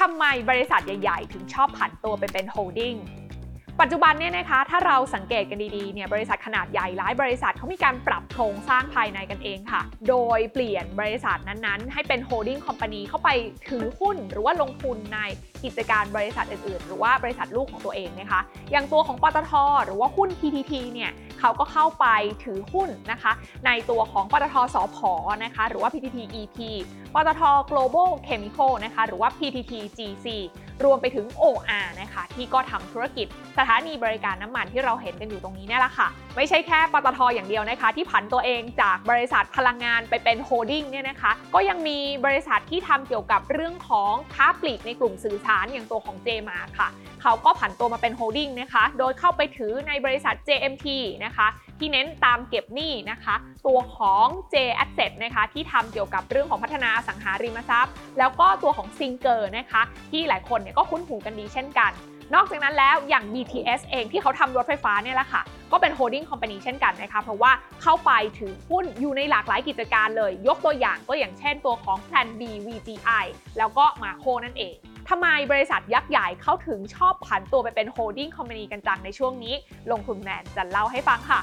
ทำไมบริษัทใหญ่ ๆ ถึงชอบผันตัวไปเป็นโฮลดิ้ง ปัจจุบันเนี่ยนะคะถ้าเราสังเกตกันดีๆเนี่ยบริษัทขนาดใหญ่หลายบริษัทเขามีการปรับโครงสร้างภายในกันเองค่ะ โดยเปลี่ยนบริษัทนั้นๆ ให้เป็น holding company เข้าไปถือหุ้น หรือว่าลงทุนในกิจการบริษัทอื่นๆ หรือว่าบริษัทลูกของตัวเองนะคะ อย่างตัวของปตท หรือว่าหุ้น PTT เนี่ยเขาก็เข้าไปถือหุ้นนะคะ ในตัวของปตทสพนะคะ หรือว่า PTTEP ปตท Global Chemical นะคะ หรือว่า PTTGC รวมไปถึง OR นะคะ ที่ก็ทำธุรกิจสถานีบริการน้ำมันที่เราเห็นกันอยู่ตรงนี้นี่แหละค่ะไม่ใช่แค่ปตทอย่างเดียวนะคะ ที่ผันตัวเองจากบริษัทพลังงานไปเป็นโฮลดิ้งเนี่ยนะคะ ก็ยังมีบริษัทที่ทำเกี่ยวกับเรื่องของค้าปลีกในกลุ่มสื่อสารอย่างตัวของ JMART ค่ะ เขาก็ผันตัวมาเป็นโฮลดิ้งนะคะ โดยเข้าไปถือในบริษัท JMT นะคะที่เน้นตามเก็บหนี้นะคะ ตัวของ J Asset นะคะที่ทำเกี่ยวกับเรื่องของพัฒนาอสังหาริมทรัพย์ แล้วก็ตัวของ s i n g e r นะคะ ที่หลายคนเนี่ยก็คุ้นหูกันดีเช่นกัน นอกจากนั้นแล้วอย่าง BTS เองที่เขาทำรถไฟฟ้าเนี่ยแหละค่ะ ก็เป็น holding company เช่นกันนะคะ เพราะว่าเข้าไปถือหุ้นอยู่ในหลากหลายกิจการเลย ยกตัวอย่างก็อย่างเช่นตัวของ Plan B VGI แล้วก็ MACO นั่นเองทำไมบริษัทยักษ์ใหญ่เขาถึงชอบผันตัวไปเป็น holding company กันจังในช่วงนี้ ลงทุนแมนจะเล่าให้ฟังค่ะ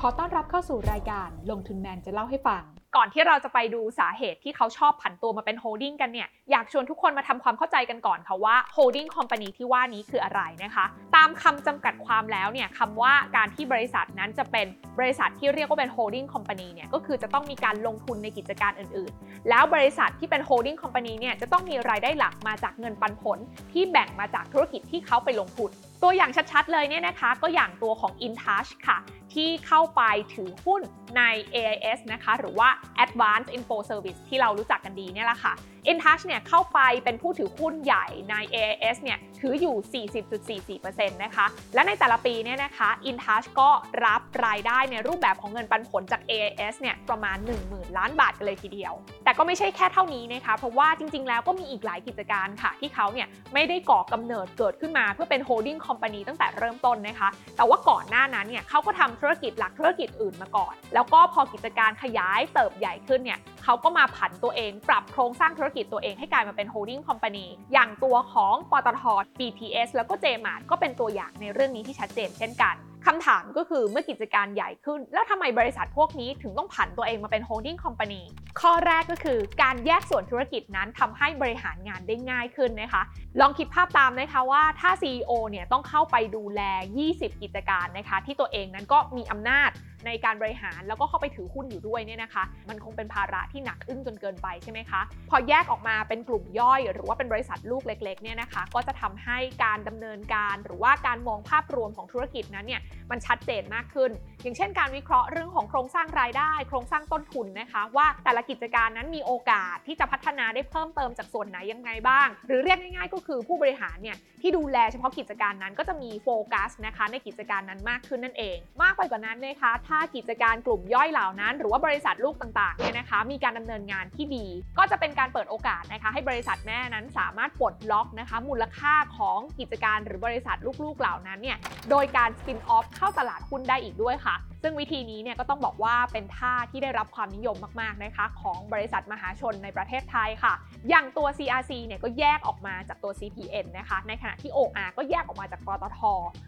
ขอต้อนรับเข้าสู่รายการลงทุนแมนจะเล่าให้ฟัง ก่อนที่เราจะไปดูสาเหตุที่เขาชอบผันตัวมาเป็น holding กันเนี่ย อยากชวนทุกคนมาทำความเข้าใจกันก่อนค่ะว่า holding company ที่ว่านี้คืออะไรนะคะ ตามคำจำกัดความแล้วเนี่ยคำว่าการที่บริษัทนั้นจะเป็นบริษัทที่เรียกว่าเป็น holding company เนี่ยก็คือจะต้องมีการลงทุนในกิจการอื่นๆ แล้วบริษัทที่เป็น holding company เนี่ยจะต้องมีรายได้หลักมาจากเงินปันผล ที่แบ่งมาจากธุรกิจที่เขาไปลงทุนตัวอย่างชัดๆ เลยเนี่ยนะคะ ก็อย่างตัวของ InTouch ค่ะ ที่เข้าไปถือหุ้นใน AIS นะคะ หรือว่า Advanced Info Service ที่เรารู้จักกันดีเนี่ยแหละค่ะ InTouch เนี่ยเข้าไปเป็นผู้ถือหุ้นใหญ่ใน AIS เนี่ยถืออยู่ 40.44%นะคะ และในแต่ละปีเนี่ยนะคะ InTouch ก็รับรายได้ในรูปแบบของเงินปันผลจาก AIS เนี่ยประมาณ 10,000 ล้านบาทกันเลยทีเดียว แต่ก็ไม่ใช่แค่เท่านี้นะคะ เพราะว่าจริง ๆ แล้วก็มีอีกหลายกิจการค่ะ ที่เขาเนี่ยไม่ได้ก่อกำเนิดเกิดขึ้นมาเพื่อเป็น holding company ตั้งแต่เริ่มต้นนะคะ แต่ว่าก่อนหน้านั้นเนี่ยเขาก็ทำธุรกิจหลักธุรกิจอื่นมาก่อน แล้วก็พอกิจการขยายเติบใหญ่ขึ้นเนี่ยเขาก็มาผันตัวเอง ปรับโครงสร้างธุรกิจตัวเองให้กลายมาเป็น holding company อย่างตัวของปตท BTS แล้วก็ JMart ก็เป็นตัวอย่างในเรื่องนี้ที่ชัดเจนเช่นกัน คำถามก็คือเมื่อกิจการใหญ่ขึ้น แล้วทำไมบริษัทพวกนี้ถึงต้องผันตัวเองมาเป็น holding companyข้อแรกก็คือการแยกส่วนธุรกิจนั้นทำให้บริหารงานได้ง่ายขึ้นนะคะ ลองคิดภาพตามนะคะว่าถ้า CEO เนี่ยต้องเข้าไปดูแล 20 กิจการนะคะ ที่ตัวเองนั้นก็มีอำนาจในการบริหารแล้วก็เข้าไปถือหุ้นอยู่ด้วยเนี่ยนะคะ มันคงเป็นภาระที่หนักอึ้งจนเกินไปใช่ไหมคะ พอแยกออกมาเป็นกลุ่มย่อย หรือว่าเป็นบริษัทลูกเล็กๆเนี่ยนะคะ ก็จะทำให้การดำเนินการหรือว่าการมองภาพรวมของธุรกิจนั้นเนี่ยมันชัดเจนมากขึ้น อย่างเช่น การวิเคราะห์เรื่องของโครงสร้างรายได้ โครงสร้างต้นทุนนะคะ ว่าแต่ละกิจการนั้นมีโอกาสที่จะพัฒนาได้เพิ่มเติมจากส่วนไหนยังไงบ้าง หรือเรียกง่ายๆ ก็คือผู้บริหารเนี่ยที่ดูแลเฉพาะกิจการนั้นก็จะมีโฟกัสนะคะในกิจการนั้นมากขึ้นนั่นเอง มากไปกว่านั้นนะคะถ้ากิจการกลุ่มย่อยเหล่านั้น หรือว่าบริษัทลูกต่างๆเนี่ยนะคะ มีการดำเนินงานที่ดี ก็จะเป็นการเปิดโอกาสนะคะ ให้บริษัทแม่นั้นสามารถปลดล็อกนะคะ มูลค่าของกิจการหรือบริษัทลูกๆเหล่านั้นเนี่ยโดยการ spin off เข้าตลาดหุ้นได้อีกด้วยค่ะซึ่งวิธีนี้เนี่ยก็ต้องบอกว่าเป็นท่าที่ได้รับความนิยมมากๆนะคะ ของบริษัทมหาชนในประเทศไทยค่ะ อย่างตัว CRC เนี่ยก็แยกออกมาจากตัว CPN นะคะ ในขณะที่ OR ก็แยกออกมาจากปตท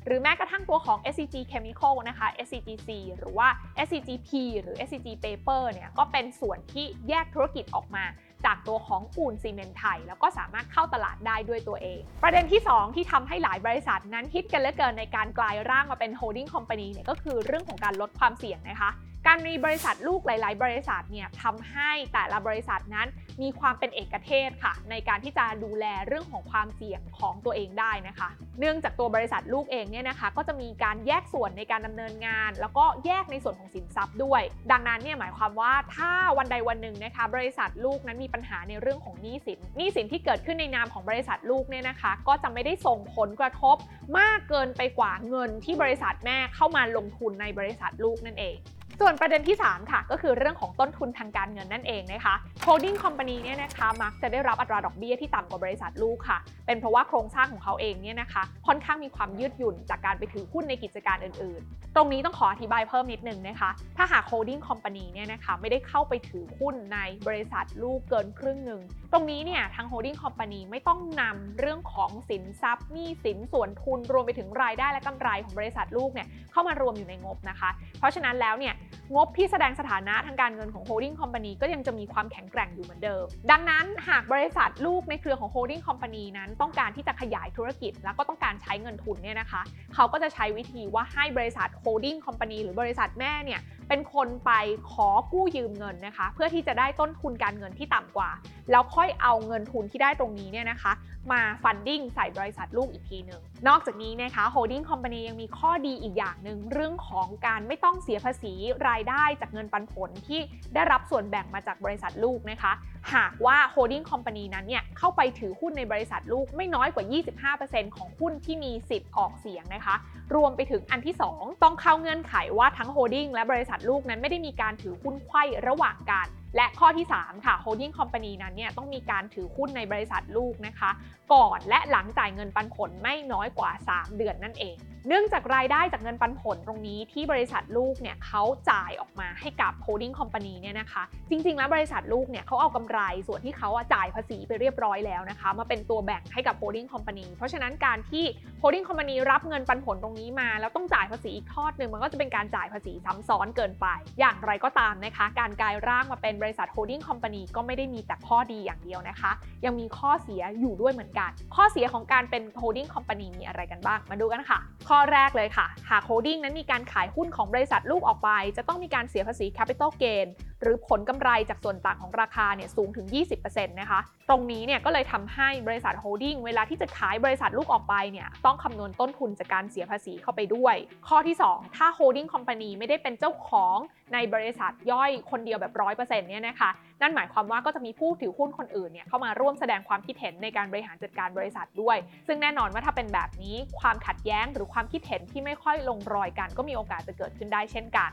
หรือแม้กระทั่งตัวของ SCG Chemical นะคะ SCGC หรือว่า SCGP หรือ SCG Paper เนี่ยก็เป็นส่วนที่แยกธุรกิจออกมา จากตัวของปูนซีเมนต์ไทย แล้วก็สามารถเข้าตลาดได้ด้วยตัวเอง ประเด็นที่ 2 ที่ทำให้หลายบริษัทนั้นฮิตกันเหลือเกินในการกลายร่างมาเป็น holding company เนี่ยก็คือเรื่องของการลดความเสี่ยงนะคะ การมีบริษัทลูกหลาย ๆ บริษัทเนี่ยทำให้แต่ละบริษัทนั้นมีความเป็นเอกเทศค่ะ ในการที่จะดูแลเรื่องของความเสี่ยงของตัวเองได้นะคะ เนื่องจากตัวบริษัทลูกเองเนี่ยนะคะ ก็จะมีการแยกส่วนในการดำเนินงาน แล้วก็แยกในส่วนของสินทรัพย์ด้วย ดังนั้นเนี่ยหมายความว่าถ้าวันใดวันหนึ่งนะคะ บริษัทลูกนั้นมีปัญหาในเรื่องของหนี้สินหนี้สินที่เกิดขึ้นในนามของบริษัทลูกเนี่ยนะคะ ก็จะไม่ได้ส่งผลกระทบมากเกินไปกว่าเงินที่บริษัทแม่เข้ามาลงทุนในบริษัทลูกนั่นเอง ส่วนประเด็นที่ 3 ค่ะ ก็คือเรื่องของต้นทุนทางการเงินนั่นเองนะคะ holding company เนี่ยนะคะมักจะได้รับอัตราดอกเบี้ยที่ต่ำกว่าบริษัทลูกค่ะ เป็นเพราะว่าโครงสร้างของเขาเองเนี่ยนะคะค่อนข้างมีความยืดหยุ่นจากการไปถือหุ้นในกิจการอื่น ๆ ตรงนี้ต้องขออธิบายเพิ่มนิดนึงนะคะ ถ้าหาก holding company เนี่ยนะคะไม่ได้เข้าไปถือหุ้นในบริษัทลูกเกินครึ่งหนึ่งตรงนี้เนี่ยทาง holding company ไม่ต้องนำเรื่องของสินทรัพย์หนี้สินส่วนทุนรวมไปถึงรายได้และกำไรของบริษัทลูกเนี่ยเข้ามารวมอยู่ในงบนะคะ เพราะฉะนั้นแล้วเนี่ยงบที่แสดงสถานะทางการเงินของ holding company ก็ยังจะมีความแข็งแกร่งอยู่เหมือนเดิม ดังนั้นหากบริษัทลูกในเครือของ holding company นั้นต้องการที่จะขยายธุรกิจ แล้วก็ต้องการใช้เงินทุนเนี่ยนะคะ เขาก็จะใช้วิธีว่าให้บริษัท holding company หรือบริษัทแม่เนี่ย เป็นคนไปขอกู้ยืมเงินนะคะ เพื่อที่จะได้ต้นทุนการเงินที่ต่ำกว่า แล้วค่อยเอาเงินทุนที่ได้ตรงนี้เนี่ยนะคะ มา funding ใส่บริษัทลูกอีกทีหนึ่งนอกจากนี้นะคะ holding company ยังมีข้อดีอีกอย่างหนึ่งเรื่องของการไม่ต้องเสียภาษีรายได้จากเงินปันผลที่ได้รับส่วนแบ่งมาจากบริษัทลูกนะคะ หากว่า holding company นั้นเนี่ยเข้าไปถือหุ้นในบริษัทลูกไม่น้อยกว่า 25%ของหุ้นที่มีสิทธิ์ออกเสียงนะคะ รวมไปถึงอันที่ 2 ต้องเข้าเงื่อนไขว่าทั้งโฮดดิ้งและบริษัทลูกนั้นไม่ได้มีการถือหุ้นไขว้ระหว่างกัน และข้อที่ 3 ค่ะ holding company นั้นเนี่ยต้องมีการถือหุ้นในบริษัทลูกนะคะ ก่อนและหลังจ่ายเงินปันผลไม่น้อยกว่า 3 เดือนนั่นเอง เนื่องจากรายได้จากเงินปันผลตรงนี้ที่บริษัทลูกเนี่ยเขาจ่ายออกมาให้กับ holding company เนี่ยนะคะ จริง ๆ แล้วบริษัทลูกเนี่ยเขาเอากำไรส่วนที่เขาจ่ายภาษีไปเรียบร้อยแล้วนะคะ มาเป็นตัวแบ่งให้กับ holding company เพราะฉะนั้นการที่ holding company รับเงินปันผลตรงนี้มา แล้วต้องจ่ายภาษีอีกทอดหนึ่งมันก็จะเป็นการจ่ายภาษีซ้ำซ้อนเกินไป อย่างไรก็ตามนะคะ การกลายร่างมาเป็นบริษัท holding company ก็ไม่ได้มีแต่ข้อดีอย่างเดียวนะคะ ยังมีข้อเสียอยู่ด้วยเหมือนกัน ข้อเสียของการเป็น holding company มีอะไรกันบ้าง มาดูกันค่ะ ข้อแรกเลยค่ะ หาก holding นั้นมีการขายหุ้นของบริษัทลูกออกไป จะต้องมีการเสียภาษี capital gain หรือผลกำไรจากส่วนต่างของราคาเนี่ยสูงถึง 20%นะคะ ตรงนี้เนี่ยก็เลยทำให้บริษัท holding เวลาที่จะขายบริษัทลูกออกไปเนี่ยต้องคำนวณต้นทุนจากการเสียภาษีเข้าไปด้วย ข้อที่ 2 ถ้า holding company ไม่ได้เป็นเจ้าของในบริษัทย่อยคนเดียวแบบ100%เนี่ยนะคะนั่นหมายความว่าก็จะมีผู้ถือหุ้นคนอื่นเนี่ยเข้ามาร่วมแสดงความคิดเห็นในการบริหารจัดการบริษัทด้วย ซึ่งแน่นอนว่าถ้าเป็นแบบนี้ความขัดแย้งหรือความคิดเห็นที่ไม่ค่อยลงรอยกัน ก็มีโอกาสจะเกิดขึ้นได้เช่นกัน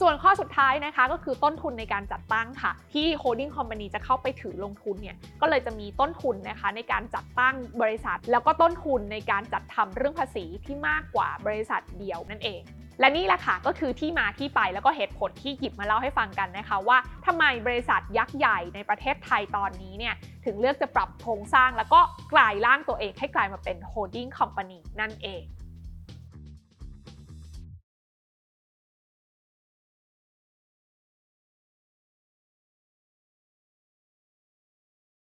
ส่วนข้อสุดท้ายนะคะก็คือต้นทุนในการจัดตั้งค่ะ ที่ holding company จะเข้าไปถือลงทุนเนี่ยก็เลยจะมีต้นทุนนะคะในการจัดตั้งบริษัท แล้วก็ต้นทุนในการจัดทำเรื่องภาษีที่มากกว่าบริษัทเดียวนั่นเองและนี่แหละค่ะก็คือที่มาที่ไปแล้วก็เหตุผลที่หยิบมาเล่าให้ฟังกันนะคะ ว่าทำไมบริษัทยักษ์ใหญ่ในประเทศไทยตอนนี้เนี่ยถึงเลือกจะปรับโครงสร้างแล้วก็กลายร่างตัวเองให้กลายมาเป็น holding company นั่นเอง